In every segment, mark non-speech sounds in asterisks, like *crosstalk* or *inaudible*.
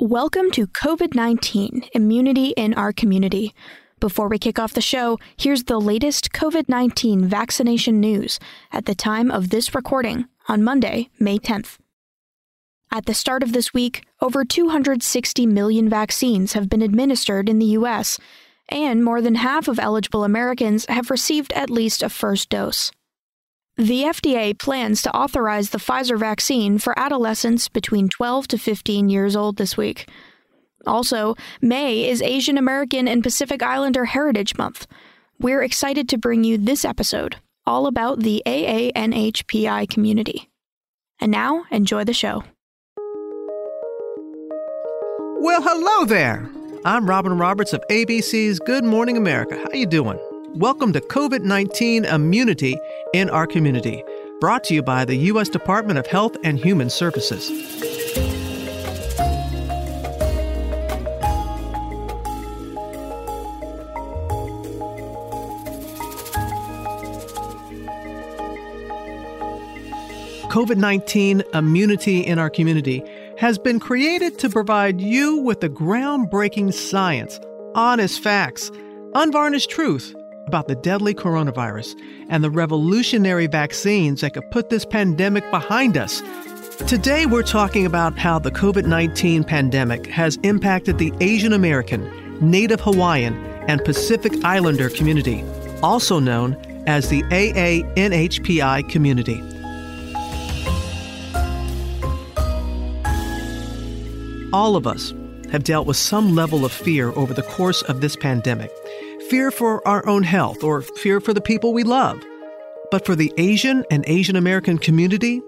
Welcome to COVID 19 Immunity in Our Community. Before we kick off the show, here's the latest COVID 19 vaccination news at the time of this recording on Monday, May 10th. At the start of this week, over 260 million vaccines have been administered in the U.S., and more than half of eligible Americans have received at least a first dose. The FDA plans to authorize the Pfizer vaccine for adolescents between 12 to 15 years old this week. Also, May is Asian American and Pacific Islander Heritage Month. We're excited to bring you this episode all about the AANHPI community. And now, enjoy the show. Well, hello there. I'm Robin Roberts of ABC's Good Morning America. How you doing? Welcome to COVID-19 Immunity in our community, brought to you by the U.S. Department of Health and Human Services. COVID 19 immunity in our community has been created to provide you with the groundbreaking science, honest facts, unvarnished truth about the deadly coronavirus and the revolutionary vaccines that could put this pandemic behind us. Today, we're talking about how the COVID 19 pandemic has impacted the Asian American, Native Hawaiian, and Pacific Islander community, also known as the AANHPI community. All of us have dealt with some level of fear over the course of this pandemic fear for our own health or fear for the people we love. But for the Asian and Asian American community,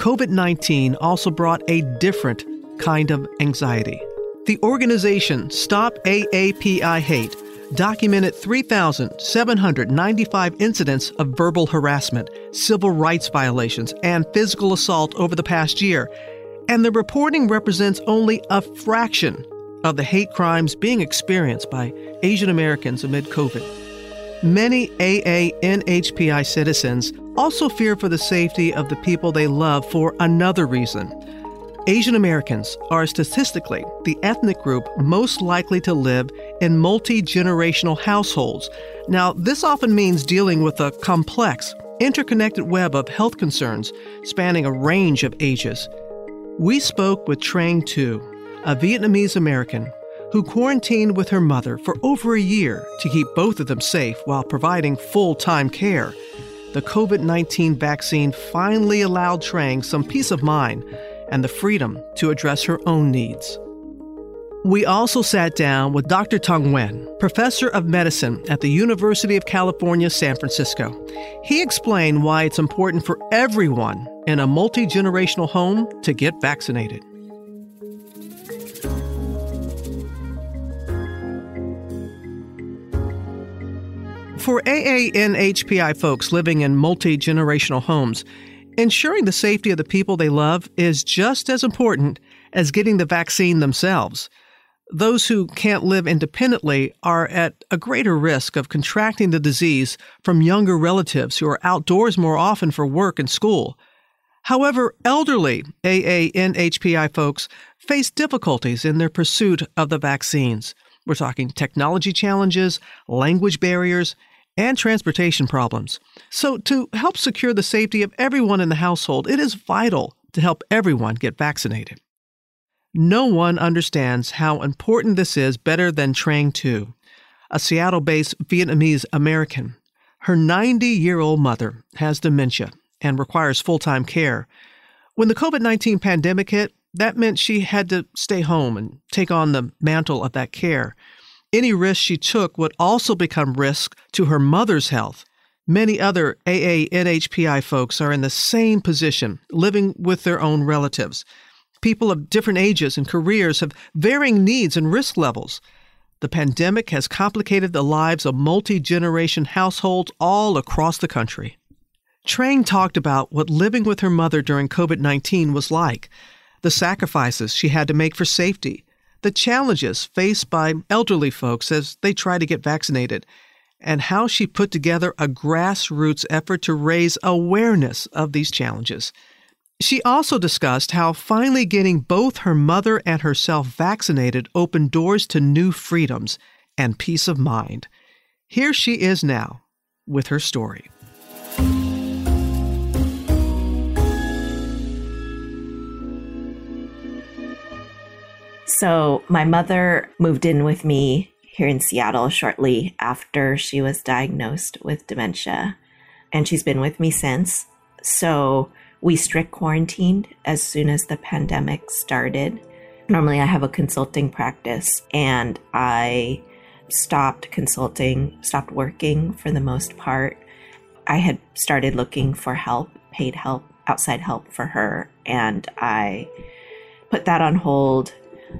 COVID 19 also brought a different kind of anxiety. The organization Stop AAPI Hate documented 3,795 incidents of verbal harassment, civil rights violations, and physical assault over the past year. And the reporting represents only a fraction of the hate crimes being experienced by Asian Americans amid COVID. Many AANHPI citizens also fear for the safety of the people they love for another reason. Asian Americans are statistically the ethnic group most likely to live in multi generational households. Now, this often means dealing with a complex, interconnected web of health concerns spanning a range of ages. We spoke with Trang Tu, a Vietnamese American who quarantined with her mother for over a year to keep both of them safe while providing full time care. The COVID 19 vaccine finally allowed Trang some peace of mind and the freedom to address her own needs. We also sat down with Dr. Tung Nguyen, professor of medicine at the University of California, San Francisco. He explained why it's important for everyone in a multi generational home to get vaccinated. For AANHPI folks living in multi generational homes, ensuring the safety of the people they love is just as important as getting the vaccine themselves. Those who can't live independently are at a greater risk of contracting the disease from younger relatives who are outdoors more often for work and school. However, elderly AANHPI folks face difficulties in their pursuit of the vaccines. We're talking technology challenges, language barriers, and transportation problems. So, to help secure the safety of everyone in the household, it is vital to help everyone get vaccinated. No one understands how important this is better than Trang Tu, a Seattle based Vietnamese American. Her 90 year old mother has dementia and requires full time care. When the COVID 19 pandemic hit, that meant she had to stay home and take on the mantle of that care. Any risk she took would also become risk to her mother's health. Many other AANHPI folks are in the same position, living with their own relatives. People of different ages and careers have varying needs and risk levels. The pandemic has complicated the lives of multi generation households all across the country. Trang talked about what living with her mother during COVID 19 was like, the sacrifices she had to make for safety, the challenges faced by elderly folks as they try to get vaccinated, and how she put together a grassroots effort to raise awareness of these challenges. She also discussed how finally getting both her mother and herself vaccinated opened doors to new freedoms and peace of mind. Here she is now with her story. So, my mother moved in with me here in Seattle shortly after she was diagnosed with dementia, and she's been with me since. So, we strict quarantined as soon as the pandemic started. Normally, I have a consulting practice, and I stopped consulting, stopped working for the most part. I had started looking for help, paid help, outside help for her, and I put that on hold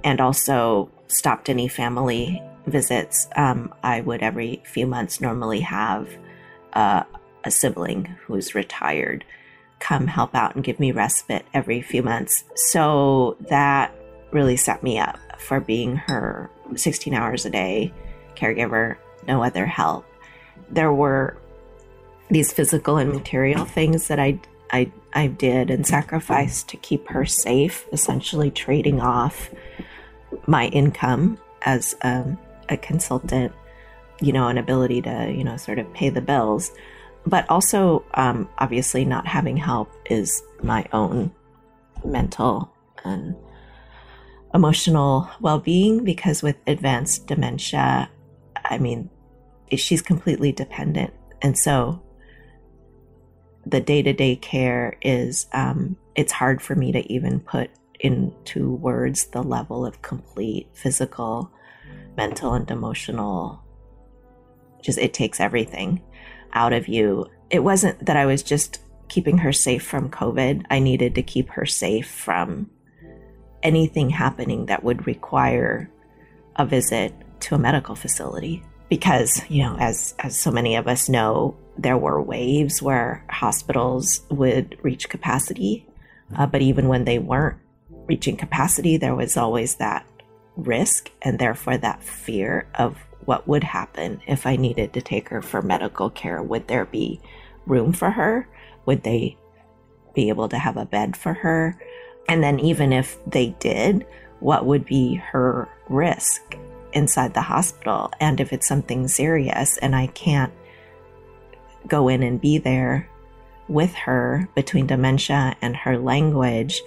and also stopped any family visits. Um, I would every few months normally have uh, a sibling who's retired come help out and give me respite every few months. So that really set me up for being her 16 hours a day caregiver, no other help. There were these physical and material things that I I I did and sacrificed to keep her safe, essentially trading off my income as um, a consultant, you know, an ability to, you know, sort of pay the bills. But also, um, obviously, not having help is my own mental and emotional well being because with advanced dementia, I mean, she's completely dependent. And so the day to day care is, um, it's hard for me to even put into words the level of complete physical, mental, and emotional. Just it takes everything out of you. It wasn't that I was just keeping her safe from COVID. I needed to keep her safe from anything happening that would require a visit to a medical facility because you know as as so many of us know there were waves where hospitals would reach capacity uh, but even when they weren't reaching capacity, there was always that risk and therefore that fear of what would happen if I needed to take her for medical care. Would there be room for her? Would they be able to have a bed for her? And then, even if they did, what would be her risk inside the hospital? And if it's something serious and I can't go in and be there with her between dementia and her language,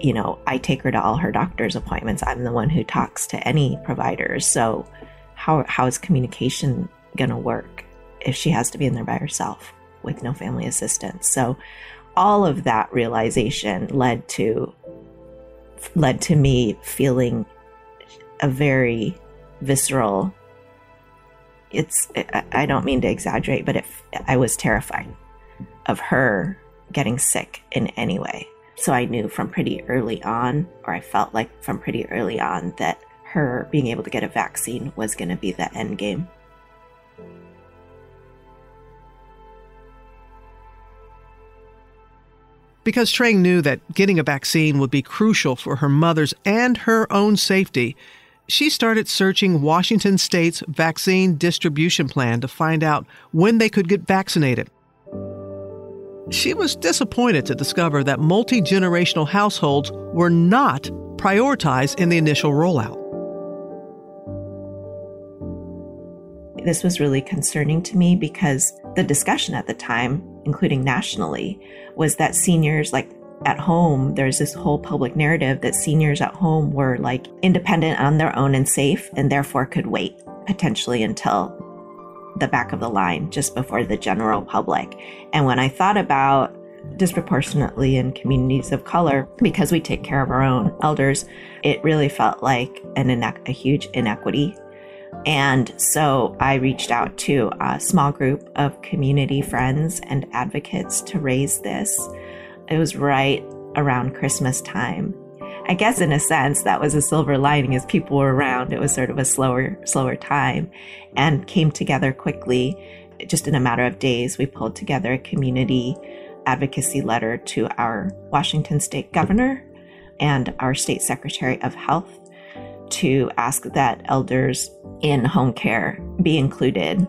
you know, I take her to all her doctor's appointments. I'm the one who talks to any providers. So, how, how is communication going to work if she has to be in there by herself with no family assistance? So, all of that realization led to led to me feeling a very visceral it's i don't mean to exaggerate but it, i was terrified of her getting sick in any way so I knew from pretty early on, or I felt like from pretty early on, that her being able to get a vaccine was going to be the end game. Because Trang knew that getting a vaccine would be crucial for her mother's and her own safety, she started searching Washington state's vaccine distribution plan to find out when they could get vaccinated. She was disappointed to discover that multi generational households were not prioritized in the initial rollout. This was really concerning to me because the discussion at the time, including nationally, was that seniors, like at home, there's this whole public narrative that seniors at home were like independent on their own and safe and therefore could wait potentially until the back of the line just before the general public. And when I thought about disproportionately in communities of color, because we take care of our own elders, it really felt like an a huge inequity. And so I reached out to a small group of community friends and advocates to raise this. It was right around Christmas time. I guess in a sense that was a silver lining as people were around. It was sort of a slower, slower time and came together quickly. Just in a matter of days, we pulled together a community advocacy letter to our Washington state governor and our state secretary of health to ask that elders in home care be included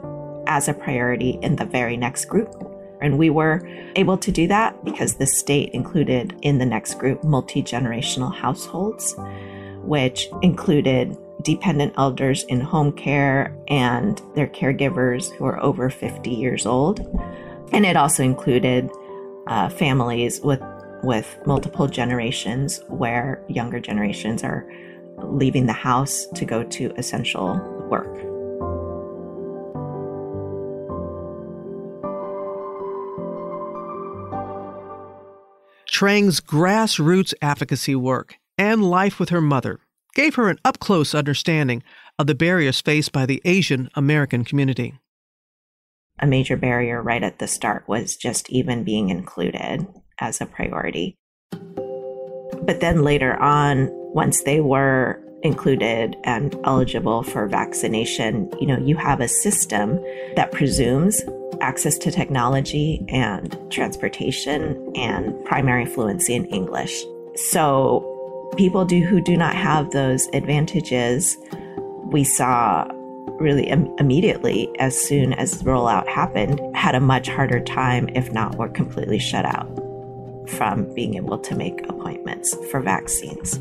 as a priority in the very next group And we were able to do that because the state included in the next group multi generational households, which included dependent elders in home care and their caregivers who are over 50 years old. And it also included uh, families with with multiple generations where younger generations are leaving the house to go to essential work. Trang's grassroots advocacy work and life with her mother gave her an up close understanding of the barriers faced by the Asian American community. A major barrier right at the start was just even being included as a priority. But then later on, once they were included and eligible for vaccination, you know, you have a system that presumes access to technology and transportation and primary fluency in English. So people do who do not have those advantages, we saw really Im- immediately as soon as rollout happened had a much harder time if not were completely shut out from being able to make appointments for vaccines.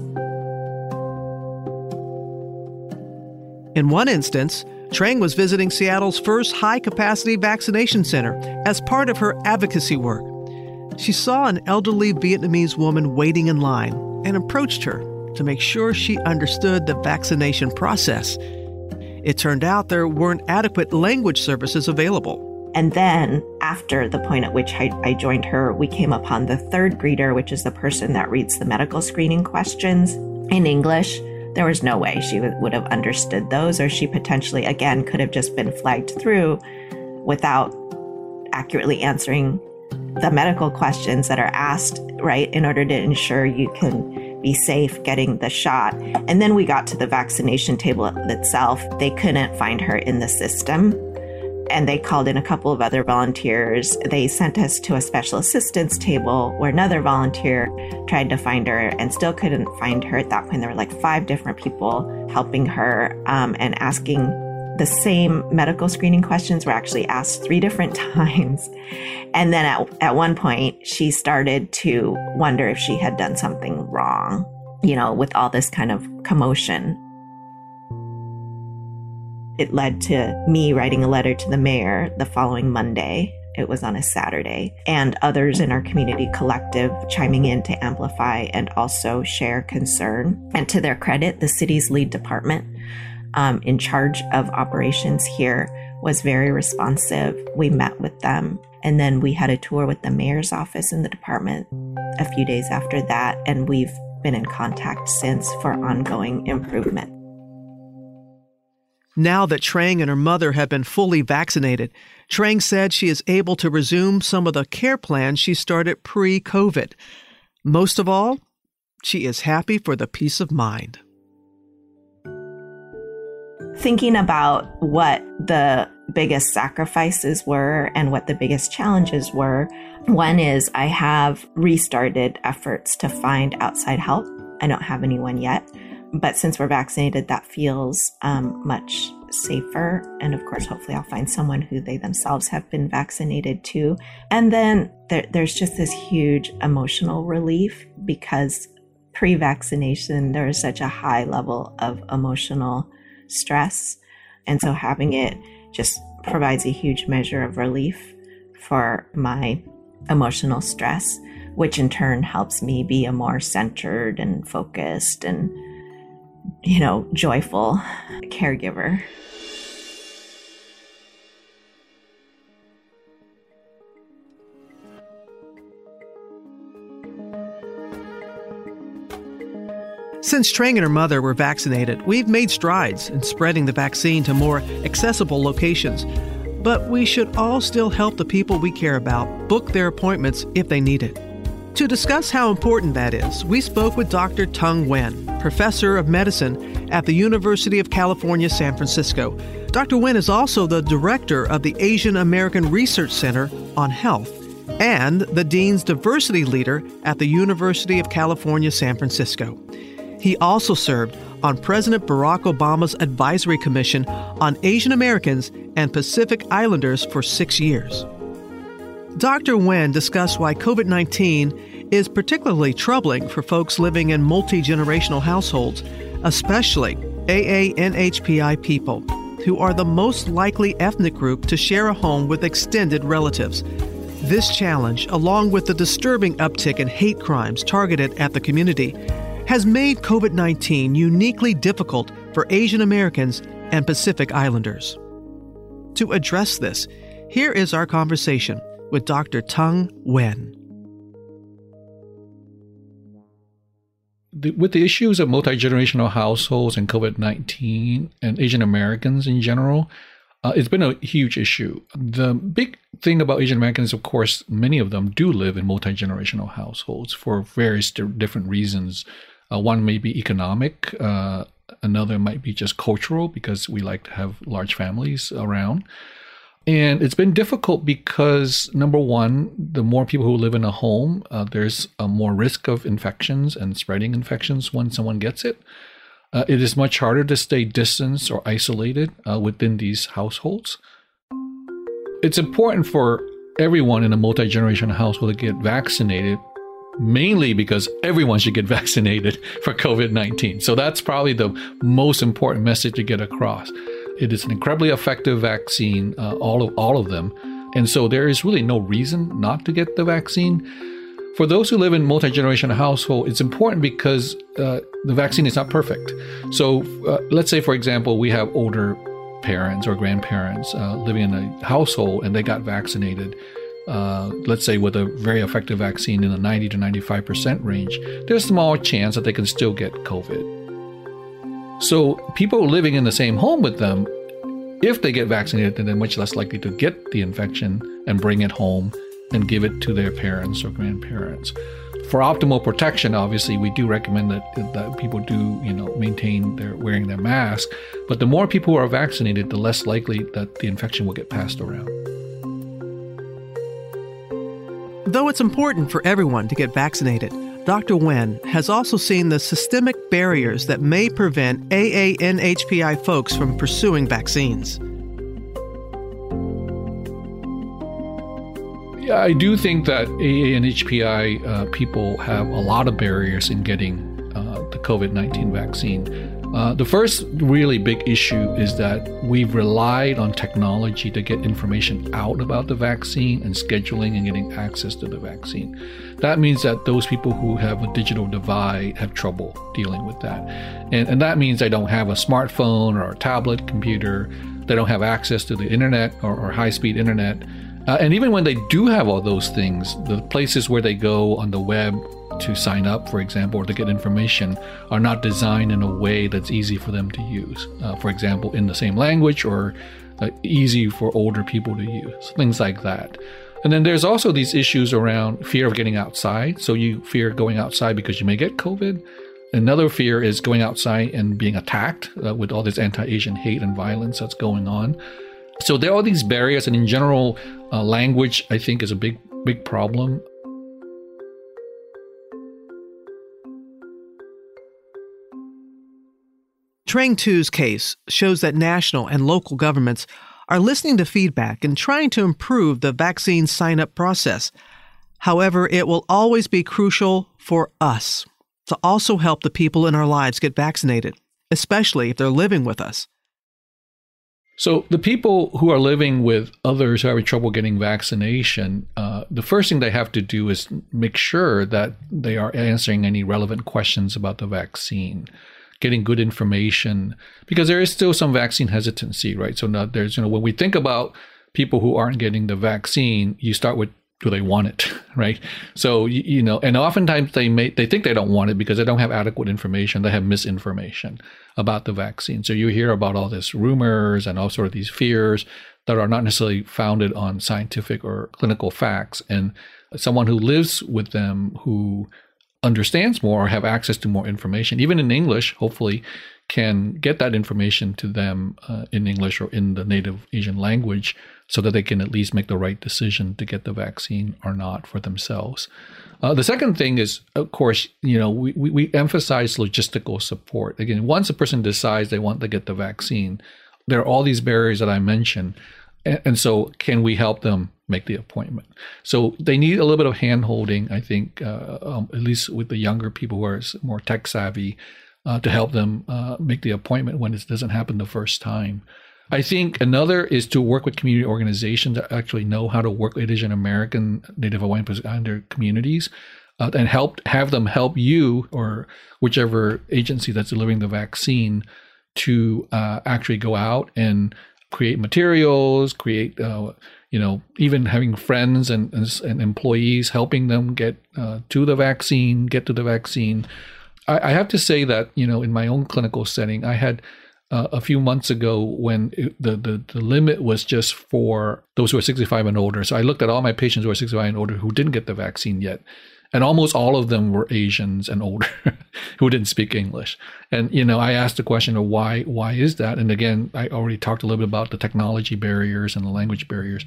In one instance, Trang was visiting Seattle's first high capacity vaccination center as part of her advocacy work. She saw an elderly Vietnamese woman waiting in line and approached her to make sure she understood the vaccination process. It turned out there weren't adequate language services available. And then, after the point at which I, I, joined her, we came upon the third greeter, which is the person that reads the medical screening questions in English. There was no way she would, have understood those, or she potentially, again, could have just been flagged through without accurately answering the medical questions that are asked, right, in order to ensure you can be safe getting the shot. And then we got to the vaccination table itself. They couldn't find her in the system and they called in a couple of other volunteers. They sent us to a special assistance table where another volunteer tried to find her and still couldn't find her. At that point, there were like five different people helping her um, and asking the same medical screening questions were actually asked three different *laughs* times. And then at, at one point, she started to wonder if she had done something wrong, you know, with all this kind of commotion it led to me writing a letter to the mayor the following Monday. It was on a Saturday, and others in our community collective chiming in to amplify and also share concern. And to their credit, the city's lead department um, in charge of operations here was very responsive. We met with them, and then we had a tour with the mayor's office in the department a few days after that, and we've been in contact since for ongoing improvement. Now that Trang and her mother have been fully vaccinated, Trang said she is able to resume some of the care plans she started pre COVID. Most of all, she is happy for the peace of mind. Thinking about what the biggest sacrifices were and what the biggest challenges were, one is I have restarted efforts to find outside help. I don't have anyone yet. But since we're vaccinated, that feels um, much safer. And of course, hopefully, I'll find someone who they themselves have been vaccinated too. And then there, there's just this huge emotional relief because pre vaccination, there is such a high level of emotional stress. And so having it just provides a huge measure of relief for my emotional stress, which in turn helps me be a more centered and focused and you know, joyful caregiver. Since Trang and her mother were vaccinated, we've made strides in spreading the vaccine to more accessible locations. But we should all still help the people we care about book their appointments if they need it. To discuss how important that is, we spoke with Dr. Tung Nguyen, professor of medicine at the University of California, San Francisco. Dr. Nguyen is also the director of the Asian American Research Center on Health and the Dean's Diversity Leader at the University of California, San Francisco. He also served on President Barack Obama's Advisory Commission on Asian Americans and Pacific Islanders for six years. Dr. Nguyen discussed why COVID 19 is particularly troubling for folks living in multi generational households, especially AANHPI people, who are the most likely ethnic group to share a home with extended relatives. This challenge, along with the disturbing uptick in hate crimes targeted at the community, has made COVID 19 uniquely difficult for Asian Americans and Pacific Islanders. To address this, here is our conversation with Dr. Tung Nguyen. The, with the issues of multi generational households and COVID 19 and Asian Americans in general, uh, it's been a huge issue. The big thing about Asian Americans, of course, many of them do live in multi generational households for various different reasons. Uh, one may be economic, uh, another might be just cultural because we like to have large families around. And it's been difficult because, number one, the more people who live in a home, uh, there's a more risk of infections and spreading infections when someone gets it. Uh, it is much harder to stay distanced or isolated uh, within these households. It's important for everyone in a multi generational household to get vaccinated, mainly because everyone should get *laughs* vaccinated for COVID 19. So that's probably the most important message to get across. It is an incredibly effective vaccine, uh, all of all of them, and so there is really no reason not to get the vaccine. For those who live in multi generation household, it's important because uh, the vaccine is not perfect. So uh, let's say, for example, we have older parents or grandparents uh, living in a household and they got vaccinated. Uh, let's say with a very effective vaccine in the 90 to 95% range, there's a small chance that they can still get COVID. So people living in the same home with them, if they get vaccinated, then they're much less likely to get the infection and bring it home and give it to their parents or grandparents. For optimal protection, obviously, we do recommend that, that people do, you know, maintain their wearing their mask. But the more people are vaccinated, the less likely that the infection will get passed around. Though it's important for everyone to get vaccinated, Dr. Nguyen has also seen the systemic barriers that may prevent AANHPI folks from pursuing vaccines. Yeah, I do think that AANHPI uh, people have a lot of barriers in getting uh, the COVID 19 vaccine. Uh, the first really big issue is that we've relied on technology to get information out about the vaccine and scheduling and getting access to the vaccine. That means that those people who have a digital divide have trouble dealing with that. And, and that means they don't have a smartphone or a tablet computer, they don't have access to the internet or, or high speed internet. Uh, and even when they do have all those things, the places where they go on the web to sign up, for example, or to get information are not designed in a way that's easy for them to use. Uh, for example, in the same language or uh, easy for older people to use, things like that. And then there's also these issues around fear of getting outside. So you fear going outside because you may get COVID. Another fear is going outside and being attacked uh, with all this anti Asian hate and violence that's going on. So there are these barriers, and in general, uh, language I think is a big big problem. Trang Tu's case shows that national and local governments are listening to feedback and trying to improve the vaccine sign up process. However, it will always be crucial for us to also help the people in our lives get vaccinated, especially if they're living with us. So, the people who are living with others who are having trouble getting vaccination, uh, the first thing they have to do is make sure that they are answering any relevant questions about the vaccine getting good information because there is still some vaccine hesitancy, right? So now there's, you know, when we think about people who aren't getting the vaccine, you start with do they want it, *laughs* right? So you, you know, and oftentimes they may they think they don't want it because they don't have adequate information. They have misinformation about the vaccine. So you hear about all this rumors and all sort of these fears that are not necessarily founded on scientific or clinical facts. And someone who lives with them who understands more or have access to more information, even in English, hopefully, can get that information to them uh, in English or in the native Asian language so that they can at least make the right decision to get the vaccine or not for themselves. Uh, the second thing is, of course, you know, we, we, we emphasize logistical support. Again, once a person decides they want to get the vaccine, there are all these barriers that I mentioned. And, and so, can we help them make the appointment. So they need a little bit of hand holding, I think, uh, um, at least with the younger people who are more tech savvy, uh, to help them uh, make the appointment when it doesn't happen the first time. I think another is to work with community organizations that actually know how to work with Asian American, Native Hawaiian Pacific Islander communities. Uh, and help have them help you or whichever agency that's delivering the vaccine to uh, actually go out and create materials, create uh, you know, even having friends and, and, employees helping them get uh, to the vaccine, get to the vaccine. I, I, have to say that, you know, in my own clinical setting, I had uh, a few months ago when it, the, the, the limit was just for those who are 65 and older. So I looked at all my patients who are 65 and older who didn't get the vaccine yet and almost all of them were Asians and older *laughs* who didn't speak English. And you know, I asked the question of why why is that? And again, I already talked a little bit about the technology barriers and the language barriers.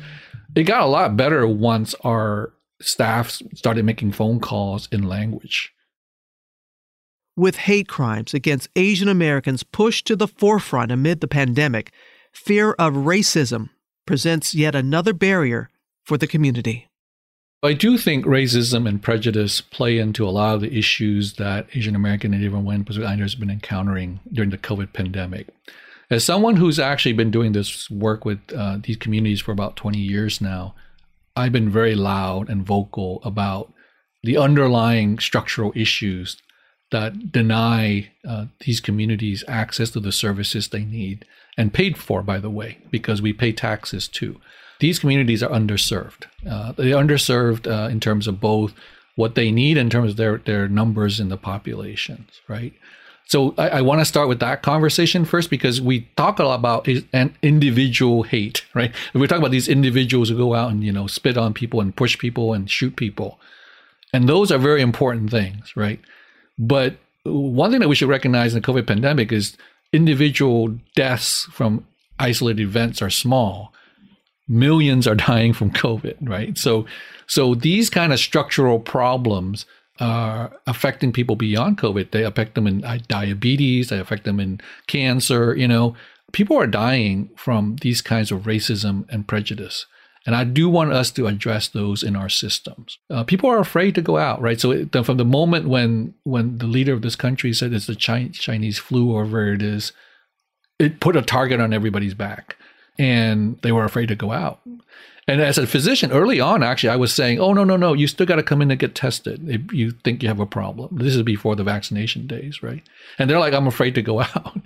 It got a lot better once our staff started making phone calls in language. With hate crimes against Asian Americans pushed to the forefront amid the pandemic, fear of racism presents yet another barrier for the community. I do think racism and prejudice play into a lot of the issues that Asian American and Native Hawaiian Pacific Islanders have been encountering during the COVID pandemic. As someone who's actually been doing this work with uh, these communities for about 20 years now, I've been very loud and vocal about the underlying structural issues that deny uh, these communities access to the services they need and paid for, by the way, because we pay taxes too these communities are underserved. Uh, they're underserved uh, in terms of both what they need in terms of their, their numbers in the populations, right? So I, I want to start with that conversation first because we talk a lot about an individual hate, right? We talk about these individuals who go out and you know spit on people and push people and shoot people, and those are very important things, right? But one thing that we should recognize in the COVID pandemic is individual deaths from isolated events are small millions are *laughs* dying from COVID, right? So, so these kind of structural problems are affecting people beyond COVID. They affect them in uh, diabetes. They affect them in cancer. You know, people are dying from these kinds of racism and prejudice. And I do want us to address those in our systems. Uh, people are afraid to go out, right? So it, from the moment when when the leader of this country said it's the Chinese flu or whatever it is, it put a target on everybody's back and they were afraid to go out. And as a physician, early on, actually, I was saying, "Oh no, no, no! You still got to come in and get tested if you think you have a problem." This is before the vaccination days, right? And they're like, "I'm afraid to go *laughs* out."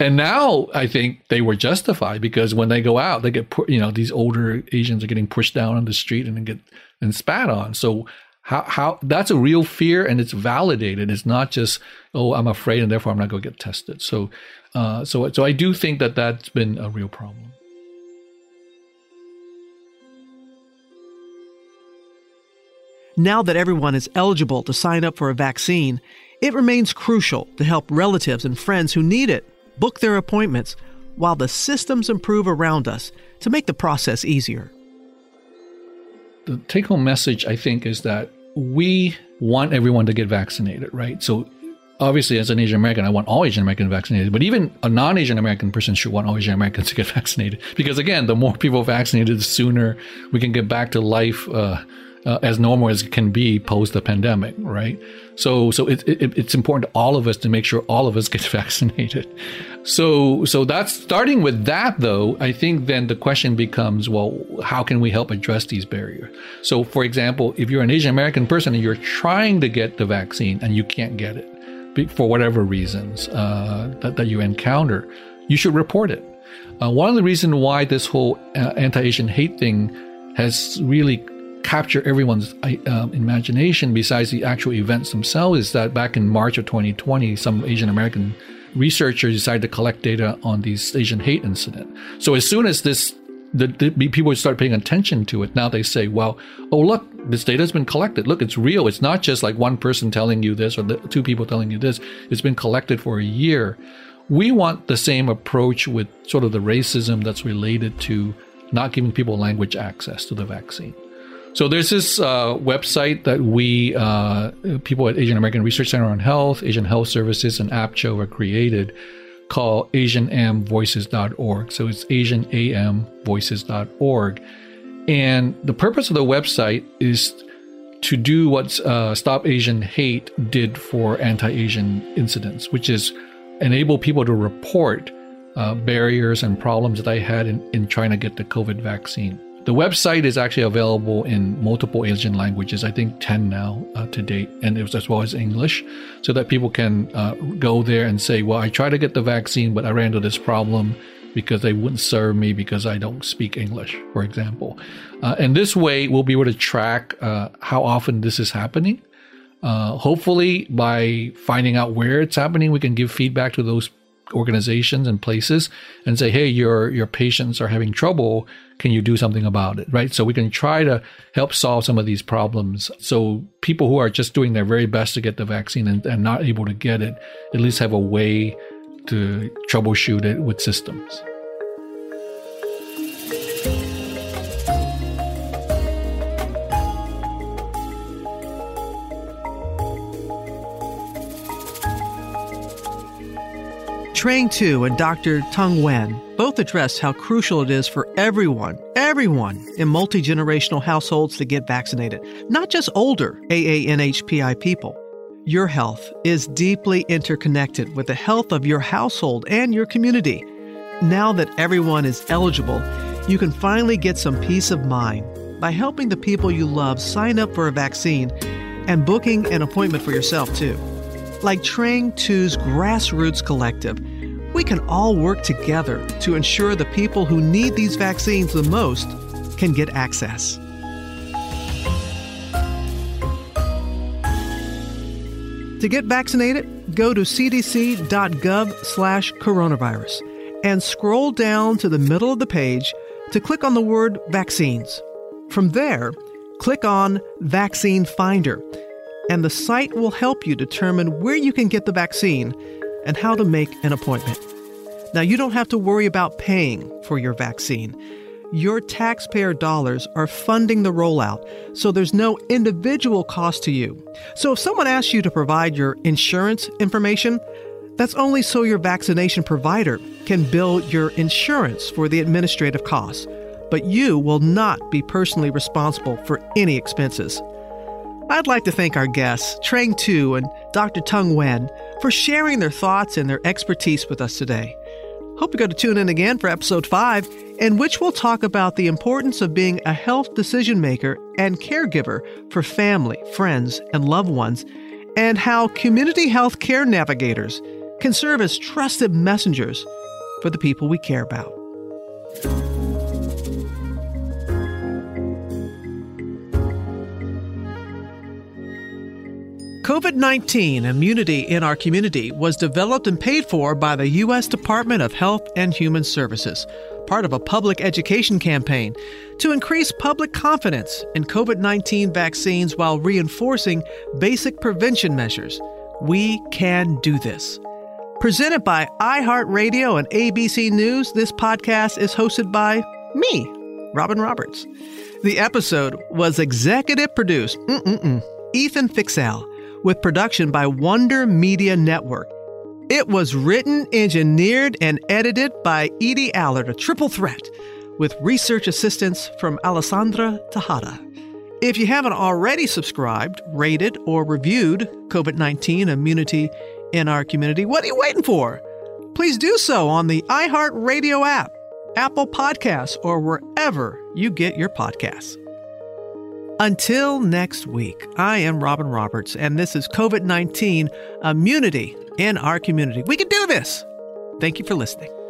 And now I think they were justified because when they go out, they get you know these older Asians are getting pushed down on the street and get and spat on. So how how that's a real fear and it's validated. It's not just oh I'm afraid and therefore I'm not going to get tested. So uh, so, so I do think that that's been a real problem. Now that everyone is eligible to sign up for a vaccine, it remains crucial to help relatives and friends who need it book their appointments while the systems improve around us to make the process easier. The take home message, I think, is that we want everyone to get vaccinated, right? So obviously, as an Asian American, I want all Asian Americans vaccinated, but even a non Asian American person should want all Asian Americans to get *laughs* vaccinated. Because again, the more people vaccinated, the sooner we can get back to life. Uh, uh, as normal as it can be post the pandemic, right? So, so it, it, it's important to all of us to make sure all of us get *laughs* vaccinated. So, so that's starting with that, though. I think then the question becomes, well, how can we help address these barriers? So, for example, if you're an Asian American person and you're trying to get the vaccine and you can't get it, for whatever reasons uh, that, that you encounter, you should report it. Uh, one of the reasons why this whole uh, anti-Asian hate thing has really captured everyone's uh, imagination, besides the actual events themselves, is that back in March of 2020, some Asian American researchers decided to collect data on these Asian hate incident. So as soon as this the, the, people start paying attention to it. Now they say, well, oh, look, this data has been collected. Look, it's real. It's not just like one person telling you this or the, two people telling you this. It's been collected for a year. We want the same approach with sort of the racism that's related to not giving people language access to the vaccine. So there's this uh, website that we, uh, people at Asian American Research Center on Health, Asian Health Services, and APCHO have created called asianamvoices.org. So it's asianamvoices.org. And the purpose of the website is to do what uh, Stop Asian Hate did for anti Asian incidents, which is enable people to report uh, barriers and problems that they had in, in trying to get the COVID vaccine. The website is actually available in multiple Asian languages, I think 10 now uh, to date, and it was as well as English, so that people can uh, go there and say, Well, I tried to get the vaccine, but I ran into this problem because they wouldn't serve me because I don't speak English, for example. Uh, and this way, we'll be able to track uh, how often this is happening. Uh, hopefully, by finding out where it's happening, we can give feedback to those organizations and places and say, "Hey, your your patients are having trouble. Can you do something about it?" Right. So we can try to help solve some of these problems. So people who are just doing their very best to get the vaccine and, and not able to get it, at least have a way to troubleshoot it with systems. Trang Tu and Dr. Tung Nguyen both addressed how crucial it is for everyone, everyone in multi generational households to get vaccinated, not just older AANHPI people. Your health is deeply interconnected with the health of your household and your community. Now that everyone is eligible, you can finally get some peace of mind by helping the people you love sign up for a vaccine and booking an appointment for yourself, too. Like Trang Tu's Grassroots Collective, we can all work together to ensure the people who need these vaccines the most can get access. To get vaccinated, go to cdc.gov/coronavirus and scroll down to the middle of the page to click on the word vaccines. From there, click on Vaccine Finder, and the site will help you determine where you can get the vaccine and how to make an appointment. Now, you don't have to worry about paying for your vaccine your taxpayer dollars are funding the rollout, so there's no individual cost to you. So if someone asks you to provide your insurance information, that's only so your vaccination provider can bill your insurance for the administrative costs, but you will not be personally responsible for any expenses. I'd like to thank our guests, Trang Tu and Dr. Tung Nguyen, for sharing their thoughts and their expertise with us today. Hope you're going to tune in again for episode 5, in which we'll talk about the importance of being a health decision maker and caregiver for family, friends, and loved ones, and how community health care navigators can serve as trusted messengers for the people we care about. COVID 19 Immunity in Our Community was developed and paid for by the U.S. Department of Health and Human Services, part of a public education campaign to increase public confidence in COVID 19 vaccines while reinforcing basic prevention measures. We can do this. Presented by iHeartRadio and ABC News, this podcast is hosted by me, Robin Roberts. The episode was executive produced, Ethan Fixell with production by Wonder Media Network. It was written, engineered, and edited by Edie Allard, a triple threat, with research assistance from Alessandra Tejada. If you haven't already subscribed, rated, or reviewed COVID 19 immunity in our community, what are you waiting for? Please do so on the iHeartRadio app, Apple Podcasts, or wherever you get your podcasts. Until next week, I am Robin Roberts, and this is COVID 19 Immunity in Our Community. We can do this. Thank you for listening.